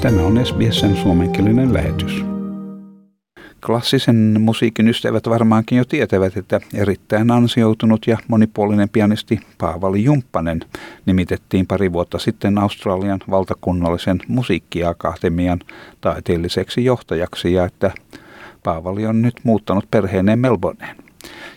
Tämä on SBSn suomenkielinen lähetys. Klassisen musiikin ystävät varmaankin jo tietävät, että erittäin ansioitunut ja monipuolinen pianisti Paavali Jumppanen nimitettiin pari vuotta sitten Australian valtakunnallisen musiikkiakatemian taiteelliseksi johtajaksi ja että Paavali on nyt muuttanut perheeneen Melbourneen.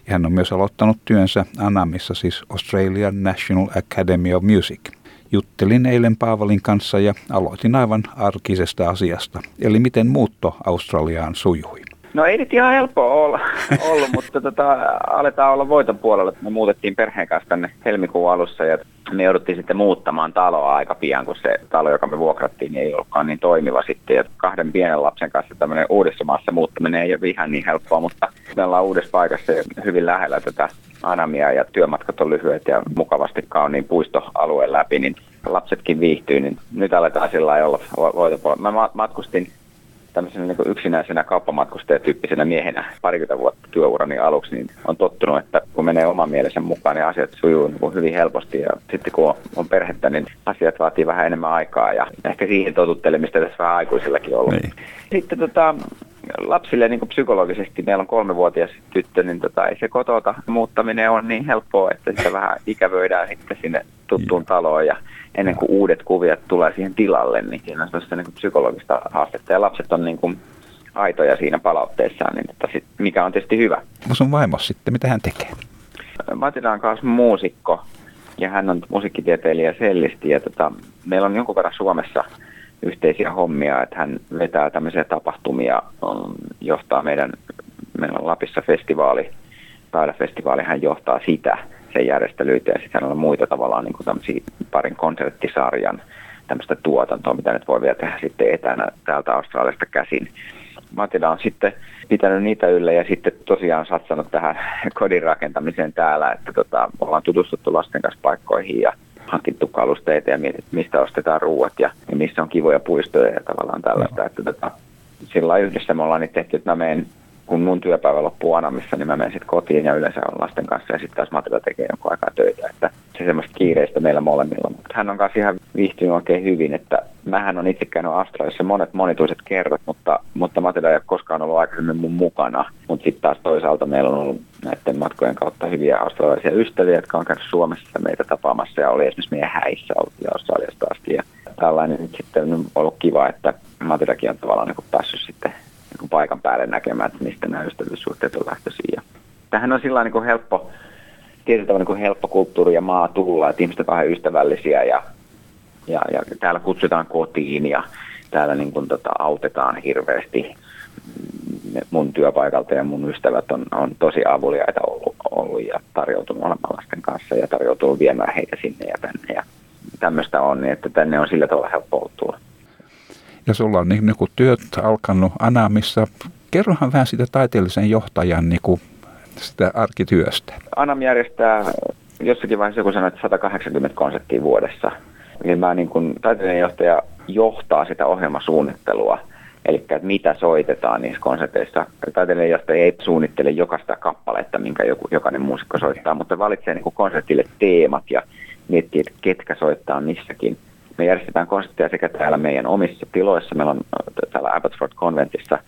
Ja hän on myös aloittanut työnsä Anamissa, siis Australian National Academy of Music – Juttelin eilen Paavalin kanssa ja aloitin aivan arkisesta asiasta, eli miten muutto Australiaan sujui. No ei nyt ihan helppoa olla, ollut, mutta tota, aletaan olla voiton puolella. Me muutettiin perheen kanssa tänne helmikuun alussa ja me jouduttiin sitten muuttamaan taloa aika pian, kun se talo, joka me vuokrattiin, niin ei ollutkaan niin toimiva sitten. Ja kahden pienen lapsen kanssa tämmöinen uudessa maassa muuttaminen ei ole ihan niin helppoa, mutta me ollaan uudessa paikassa ja hyvin lähellä tätä Anamia ja työmatkat on lyhyet ja mukavasti kauniin puistoalueen läpi, niin lapsetkin viihtyy, niin nyt aletaan sillä olla voitopuolella. Mä matkustin tämmöisenä niin yksinäisenä kauppamatkustajatyyppisenä miehenä parikymmentä vuotta työurani aluksi, niin on tottunut, että kun menee oman mielensä mukaan, niin asiat sujuu niin hyvin helposti. Ja sitten kun on perhettä, niin asiat vaatii vähän enemmän aikaa ja ehkä siihen totuttelemista tässä vähän aikuisillakin ollut. Niin. Sitten tota, lapsille niin psykologisesti, meillä on kolmevuotias tyttö, niin tota, ei se kotota muuttaminen on niin helppoa, että sitä vähän ikävöidään sitten sinne tuttuun taloon. Ja ennen kuin uudet kuviot tulee siihen tilalle, niin siinä on sellaista niin psykologista haastetta. Ja lapset on niin kuin aitoja siinä palautteessaan, niin että sit, mikä on tietysti hyvä. Mutta sun vaimo sitten, mitä hän tekee? Matilda on kanssa muusikko ja hän on musiikkitieteilijä sellisti. Ja tota, meillä on jonkun verran Suomessa yhteisiä hommia, että hän vetää tämmöisiä tapahtumia, johtaa meidän, meillä on Lapissa festivaali, taidefestivaali, hän johtaa sitä sen järjestelyitä ja sitten on muita tavallaan niin kuin parin konserttisarjan tämmöistä tuotantoa, mitä nyt voi vielä tehdä sitten etänä täältä Australiasta käsin. Matilda on sitten pitänyt niitä yllä ja sitten tosiaan satsannut tähän kodin rakentamiseen täällä, että tota, ollaan tutustuttu lasten kanssa paikkoihin ja hankittu kalusteita ja mistä ostetaan ruuat ja, ja missä on kivoja puistoja ja tavallaan tällaista. No. Että tota, sillä yhdessä me ollaan nyt tehty, että mä menen kun mun työpäivä loppuu Anamissa, niin mä menen sitten kotiin ja yleensä on lasten kanssa ja sitten taas Matila tekee jonkun aikaa töitä. Että se semmoista kiireistä meillä molemmilla. Hän on kanssa ihan viihtynyt oikein hyvin, että mähän on itse käynyt Australiassa monet monituiset kerrat, mutta, mutta Matila ei ole koskaan ollut aikaisemmin mun mukana. Mutta sitten taas toisaalta meillä on ollut näiden matkojen kautta hyviä australialaisia ystäviä, jotka on käynyt Suomessa meitä tapaamassa ja oli esimerkiksi meidän häissä oltiin Australiasta asti. Ja tällainen nyt sitten on ollut kiva, että Matilakin on tavallaan niin päässyt sitten niin paikan päälle näkemään, että mistä nämä ystävyyssuhteet on lähtöisiä. Tähän on sillä niin helppo, tietyllä tavalla niin helppo kulttuuri ja maa tulla, että ihmiset ovat ystävällisiä ja, ja, ja täällä kutsutaan kotiin ja täällä niin kuin tota, autetaan hirveästi mun työpaikalta ja mun ystävät on, on tosi avuliaita ollut, ollut ja tarjoutunut olemaan lasten kanssa ja tarjoutunut viemään heitä sinne ja tänne ja tämmöistä on, niin että tänne on sillä tavalla helppo tulla ja sulla on niin, niin työt alkanut Anamissa. Kerrohan vähän sitä taiteellisen johtajan niin kuin sitä arkityöstä. Anam järjestää jossakin vaiheessa joku sanoi, että 180 konserttia vuodessa. Eli mä niin taiteellinen johtaja johtaa sitä ohjelmasuunnittelua, eli että mitä soitetaan niissä konserteissa. Taiteellinen johtaja ei suunnittele jokaista kappaletta, minkä joku, jokainen muusikko soittaa, mutta valitsee niin konsertille teemat ja miettii, että ketkä soittaa missäkin – me järjestetään konsertteja sekä täällä meidän omissa tiloissa. Meillä on täällä Abbotsford Conventissa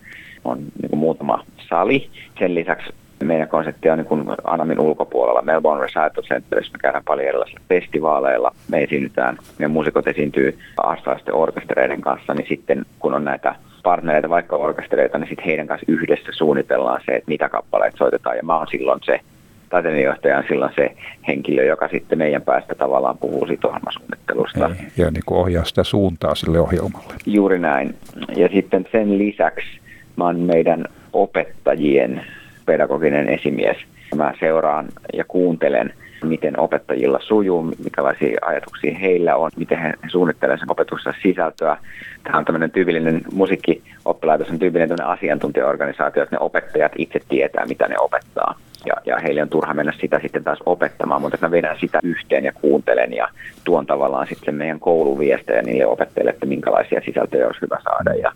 on niin muutama sali. Sen lisäksi meidän konsepti on niin Anamin ulkopuolella Melbourne Recital Centerissä. Me käydään paljon erilaisilla festivaaleilla. Me esiinnytään, meidän muusikot esiintyy australaisten orkestereiden kanssa, niin sitten kun on näitä partnereita, vaikka orkestereita, niin sitten heidän kanssa yhdessä suunnitellaan se, että mitä kappaleita soitetaan. Ja mä oon silloin se taiteenjohtaja on silloin se henkilö, joka sitten meidän päästä tavallaan puhuu siitä ohjelmasuunnittelusta. Ei, ja niin kuin ohjaa sitä suuntaa sille ohjelmalle. Juuri näin. Ja sitten sen lisäksi mä oon meidän opettajien pedagoginen esimies. Mä seuraan ja kuuntelen, miten opettajilla sujuu, minkälaisia ajatuksia heillä on, miten he suunnittelevat sen opetuksen sisältöä. Tämä on tämmöinen tyypillinen musiikkioppilaitos, on tyypillinen asiantuntijaorganisaatio, että ne opettajat itse tietää, mitä ne opettaa ja, ja heille on turha mennä sitä sitten taas opettamaan, mutta mä vedän sitä yhteen ja kuuntelen ja tuon tavallaan sitten meidän kouluviestejä niille opettajille, että minkälaisia sisältöjä olisi hyvä saada. Ja,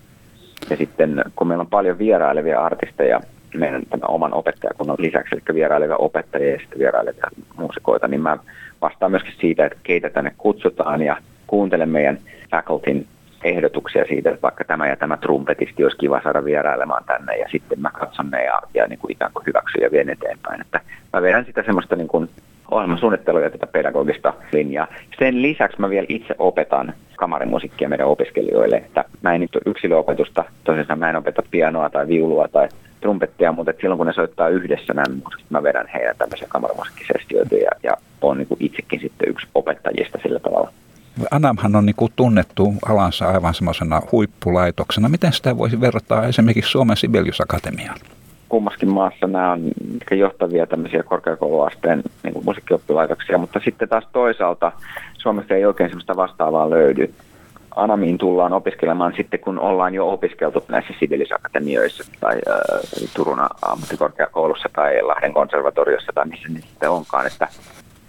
ja sitten kun meillä on paljon vierailevia artisteja, meidän tämän oman opettajakunnan lisäksi, eli vierailevia opettajia ja sitten vierailevia muusikoita, niin mä vastaan myöskin siitä, että keitä tänne kutsutaan ja kuuntelen meidän facultyn ehdotuksia siitä, että vaikka tämä ja tämä trumpetisti olisi kiva saada vierailemaan tänne ja sitten mä katson ne ja, ja niin kuin ikään kuin hyväksyn ja vien eteenpäin. Että mä vedän sitä semmoista niin kuin ohjelmasuunnittelua ja tätä pedagogista linjaa. Sen lisäksi mä vielä itse opetan kamarimusiikkia meidän opiskelijoille, että mä en nyt yksilöopetusta, tosissaan mä en opeta pianoa tai viulua tai trumpettia, mutta silloin kun ne soittaa yhdessä nämä mä vedän heidän tämmöisiä kamarimusiikkisestioita ja, ja on niin kuin itsekin sitten yksi opettajista sillä tavalla. Anamhan on niin kuin tunnettu alansa aivan semmoisena huippulaitoksena. Miten sitä voisi verrata esimerkiksi Suomen Sibelius Akatemiaan? Kummaskin maassa nämä on johtavia tämmöisiä korkeakouluasteen niin musiikkioppilaitoksia, mutta sitten taas toisaalta Suomessa ei oikein semmoista vastaavaa löydy. Anamiin tullaan opiskelemaan sitten, kun ollaan jo opiskeltu näissä sivilisakatemioissa tai äh, Turun ammattikorkeakoulussa tai Lahden konservatoriossa tai missä ne sitten onkaan. Että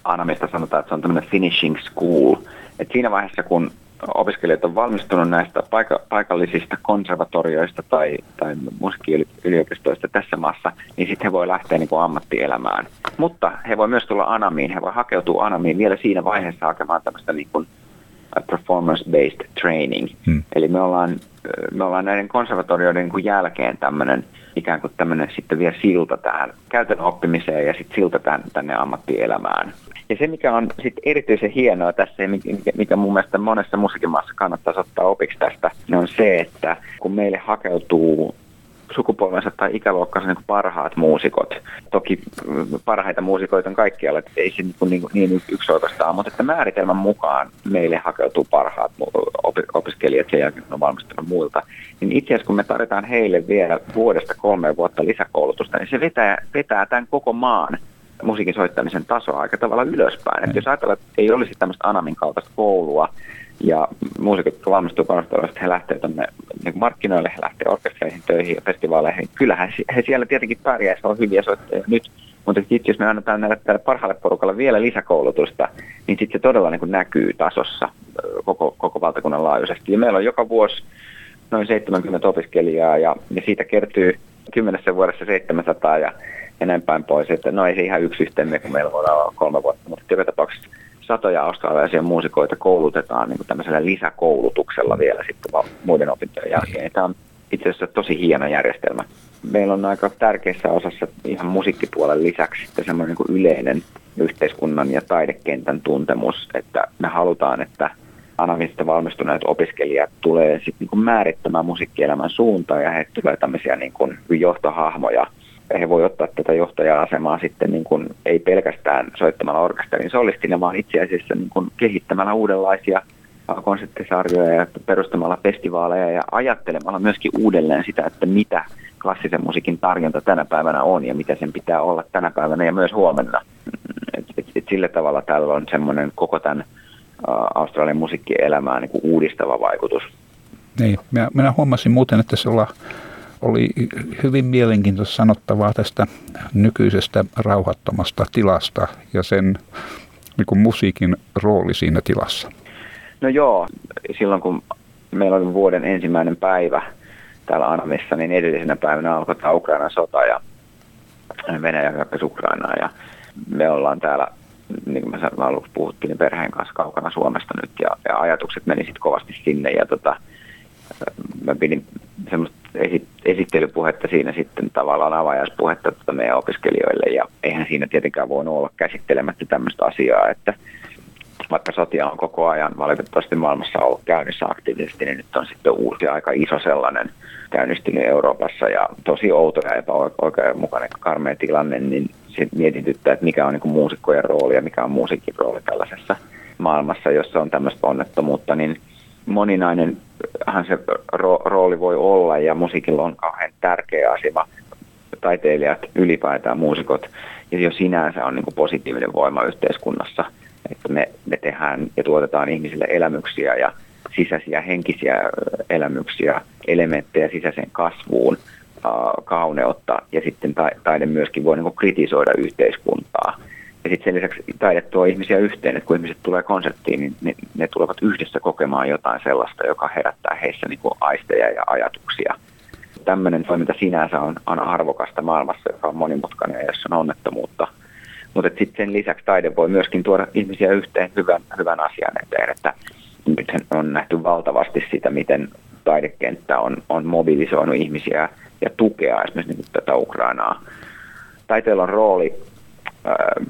Anamista sanotaan, että se on tämmöinen finishing school. Et siinä vaiheessa, kun opiskelijat on valmistunut näistä paika- paikallisista konservatorioista tai, tai musiikkiyliopistoista tässä maassa, niin sitten he voi lähteä niin kuin ammattielämään. Mutta he voi myös tulla Anamiin, he voi hakeutua Anamiin vielä siinä vaiheessa hakemaan tämmöistä niin kuin performance-based training. Hmm. Eli me ollaan, me ollaan näiden konservatorioiden niin kuin jälkeen tämmöinen ikään kuin tämmöinen sitten vielä silta tähän käytännön oppimiseen ja sitten silta tänne, tänne ammattielämään. Ja se, mikä on sitten erityisen hienoa tässä, mikä, mikä mun mielestä monessa musiikin maassa kannattaisi ottaa opiksi tästä, ne on se, että kun meille hakeutuu sukupolvensa tai ikäluokkansa niin parhaat muusikot. Toki parhaita muusikoita on kaikkialla, että ei se niin, niin, niin yksioikoistaan, mutta että määritelmän mukaan meille hakeutuu parhaat opiskelijat sen jälkeen, kun on valmistunut muilta. Niin itse asiassa kun me tarjotaan heille vielä vuodesta kolme vuotta lisäkoulutusta, niin se vetää, vetää tämän koko maan musiikin soittamisen tasoa aika tavalla ylöspäin. Että jos ajatellaan, että ei olisi tämmöistä Anamin kaltaista koulua, ja muusikot, kun valmistuu konservatoriosta, he lähtee tuonne niin markkinoille, he lähtee orkestereihin, töihin ja festivaaleihin. Kyllähän he siellä tietenkin pärjää, se on hyviä soittajia nyt, mutta sitten jos me annetaan näille tälle parhaalle porukalle vielä lisäkoulutusta, niin sitten se todella niin näkyy tasossa koko, koko valtakunnan laajuisesti. Ja meillä on joka vuosi noin 70 opiskelijaa ja, ja siitä kertyy kymmenessä vuodessa 700 ja, ja näin päin pois. Että no ei se ihan yksi yhteen, kun meillä voidaan olla kolme vuotta, mutta joka tapauksessa satoja australialaisia muusikoita koulutetaan niin tämmöisellä lisäkoulutuksella vielä sitten muiden opintojen jälkeen. Tämä on itse asiassa tosi hieno järjestelmä. Meillä on aika tärkeässä osassa ihan musiikkipuolen lisäksi sitten semmoinen niin yleinen yhteiskunnan ja taidekentän tuntemus, että me halutaan, että Anavista valmistuneet opiskelijat tulee sitten niin kuin määrittämään musiikkielämän suuntaan ja he tulee tämmöisiä niin kuin johtohahmoja – he voi ottaa tätä johtaja-asemaa sitten niin kuin, ei pelkästään soittamalla orkesterin solistina, vaan itse asiassa niin kuin kehittämällä uudenlaisia konseptisarjoja ja perustamalla festivaaleja ja ajattelemalla myöskin uudelleen sitä, että mitä klassisen musiikin tarjonta tänä päivänä on ja mitä sen pitää olla tänä päivänä ja myös huomenna. Et, et, et sillä tavalla tällä on semmoinen koko tämän Australian musiikkielämään niin kuin uudistava vaikutus. Niin, minä, minä huomasin muuten, että se ollaan oli hyvin mielenkiintoista sanottavaa tästä nykyisestä rauhattomasta tilasta ja sen niin kuin musiikin rooli siinä tilassa. No joo, silloin kun meillä oli vuoden ensimmäinen päivä täällä Anamissa, niin edellisenä päivänä alkoi tämä Ukrainan sota ja Venäjä hyökkäsi Ukrainaa ja me ollaan täällä, niin kuin mä aluksi puhuttiin, niin perheen kanssa kaukana Suomesta nyt ja, ja ajatukset meni sitten kovasti sinne ja tota, mä pidin semmoista esittelypuhetta siinä sitten tavallaan avajaispuhetta tuota meidän opiskelijoille. Ja eihän siinä tietenkään voinut olla käsittelemättä tämmöistä asiaa, että vaikka sotia on koko ajan valitettavasti maailmassa ollut käynnissä aktiivisesti, niin nyt on sitten uusi aika iso sellainen käynnistynyt Euroopassa. Ja tosi outo ja epäoikeudenmukainen karmea tilanne, niin sitten mietityttää, että mikä on niin muusikkojen rooli ja mikä on musiikin rooli tällaisessa maailmassa, jossa on tämmöistä onnettomuutta, niin moninainen hän se ro- rooli voi olla ja musiikilla on kauhean tärkeä asema. Taiteilijat, ylipäätään muusikot, ja jo sinänsä on niin kuin positiivinen voima yhteiskunnassa, että me, me tehdään ja tuotetaan ihmisille elämyksiä ja sisäisiä henkisiä elämyksiä, elementtejä sisäiseen kasvuun, kauneutta ja sitten taide myöskin voi niin kritisoida yhteiskuntaa ja sitten sen lisäksi taide tuo ihmisiä yhteen, että kun ihmiset tulee konserttiin, niin ne, ne tulevat yhdessä kokemaan jotain sellaista, joka herättää heissä niin kuin aisteja ja ajatuksia. Tämmöinen toiminta sinänsä on, on arvokasta maailmassa, joka on monimutkainen ja jossa on onnettomuutta. Mutta sitten sen lisäksi taide voi myöskin tuoda ihmisiä yhteen hyvän, hyvän asian eteen, että nyt on nähty valtavasti sitä, miten taidekenttä on, on mobilisoinut ihmisiä ja tukea esimerkiksi niin tätä Ukrainaa. Taiteella on rooli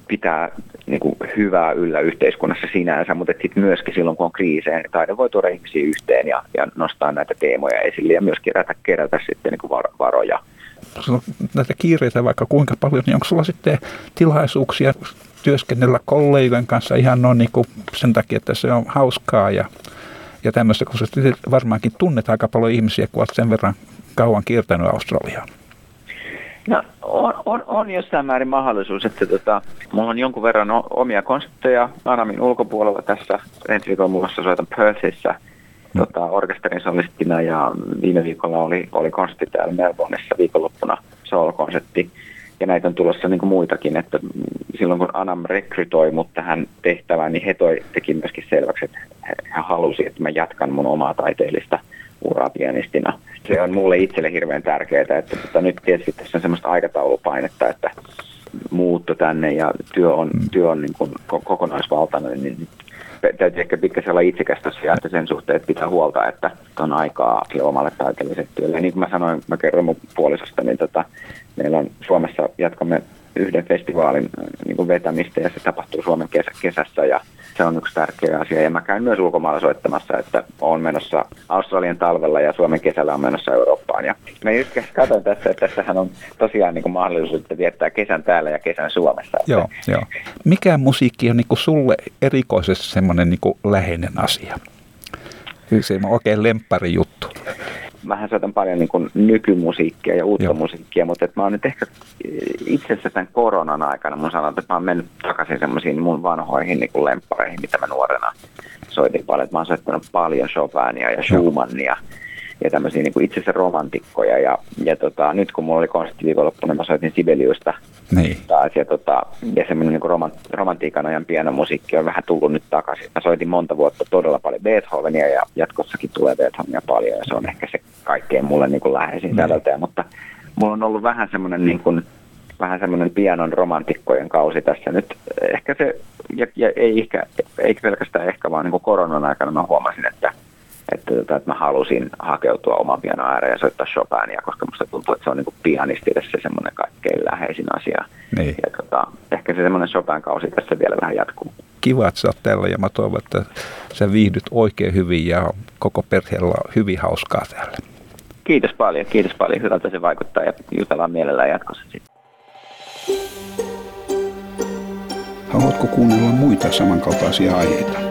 pitää niin kuin hyvää yllä yhteiskunnassa sinänsä, mutta sitten myöskin silloin, kun on kriisejä, niin taide voi tuoda ihmisiä yhteen ja, ja nostaa näitä teemoja esille ja myös kerätä, kerätä sitten niin kuin varoja. Sulla on näitä kiireitä vaikka kuinka paljon, niin onko sulla sitten tilaisuuksia työskennellä kollegojen kanssa ihan noin niin kuin sen takia, että se on hauskaa ja, ja tämmöistä, sä varmaankin tunnet aika paljon ihmisiä, kun olet sen verran kauan kiertänyt Australiaan. No on, on, on jossain määrin mahdollisuus, että tota, mulla on jonkun verran omia konsepteja Anamin ulkopuolella tässä. Ensi viikolla mulla soitan Perthissä tota, orkesterin solistina ja viime viikolla oli, oli konsertti täällä Melbourneissa viikonloppuna soul-konsertti. Ja näitä on tulossa niin kuin muitakin, että silloin kun Anam rekrytoi mut tähän tehtävään, niin he toi, teki myöskin selväksi, että he halusi, että mä jatkan mun omaa taiteellista uraa pianistina. Se on mulle itselle hirveän tärkeää, että tota, nyt tietysti tässä on semmoista aikataulupainetta, että muutto tänne ja työ on, mm. työ on niin kuin kokonaisvaltainen, niin täytyy ehkä pikkasen olla itsekäs tosiaan, että sen suhteen että pitää huolta, että on aikaa omalle taiteelliselle työlle. Ja niin kuin mä sanoin, mä kerron mun puolisosta, niin tota, meillä on Suomessa, jatkamme yhden festivaalin niin kuin vetämistä ja se tapahtuu Suomen kesä, kesässä ja se on yksi tärkeä asia. Ja mä käyn myös ulkomailla soittamassa, että olen menossa Australian talvella ja Suomen kesällä on menossa Eurooppaan. Ja mä just katson tässä, että tässähän on tosiaan niin kuin mahdollisuus, että viettää kesän täällä ja kesän Suomessa. Joo, joo. Mikä musiikki on niin kuin sulle erikoisesti semmoinen niin läheinen asia? Se on oikein lemppari juttu mähän soitan paljon niin kuin nykymusiikkia ja uutta Joo. musiikkia, mutta että mä oon nyt ehkä itse asiassa tämän koronan aikana, mun sanon, että mä oon mennyt takaisin semmoisiin mun vanhoihin niin kuin lemppareihin, mitä mä nuorena soitin paljon. Että mä oon soittanut paljon Chopinia ja Schumannia. Joo ja tämmöisiä niin kuin itse asiassa romantikkoja. Ja, ja tota, nyt kun mulla oli konsertti viikonloppuna, mä soitin Sibeliusta niin. taas. Ja, tota, ja semmoinen niin romant, romantiikan ajan pianomusiikki on vähän tullut nyt takaisin. Mä soitin monta vuotta todella paljon Beethovenia ja jatkossakin tulee Beethovenia paljon. Ja se on ehkä se kaikkein mulle niin kuin läheisin niin. säveltäjä. Mutta mulla on ollut vähän semmoinen niin kuin, vähän semmoinen pianon romantikkojen kausi tässä nyt. Ehkä se, ja, ja ei, ehkä, ei pelkästään ehkä, vaan niin kuin koronan aikana mä huomasin, että että, tota, että mä halusin hakeutua oman pianon ääreen ja soittaa Chopinia, koska musta tuntuu, että se on niin pianistille se semmoinen kaikkein läheisin asia. Niin. Ja tota, ehkä se semmoinen Chopin-kausi tässä vielä vähän jatkuu. Kiva, että sä oot täällä ja mä toivon, että sä viihdyt oikein hyvin ja koko perheellä on hyvin hauskaa täällä. Kiitos paljon, kiitos paljon. Hyvältä se vaikuttaa ja jutellaan mielellään jatkossa sitten. Haluatko kuunnella muita samankaltaisia aiheita?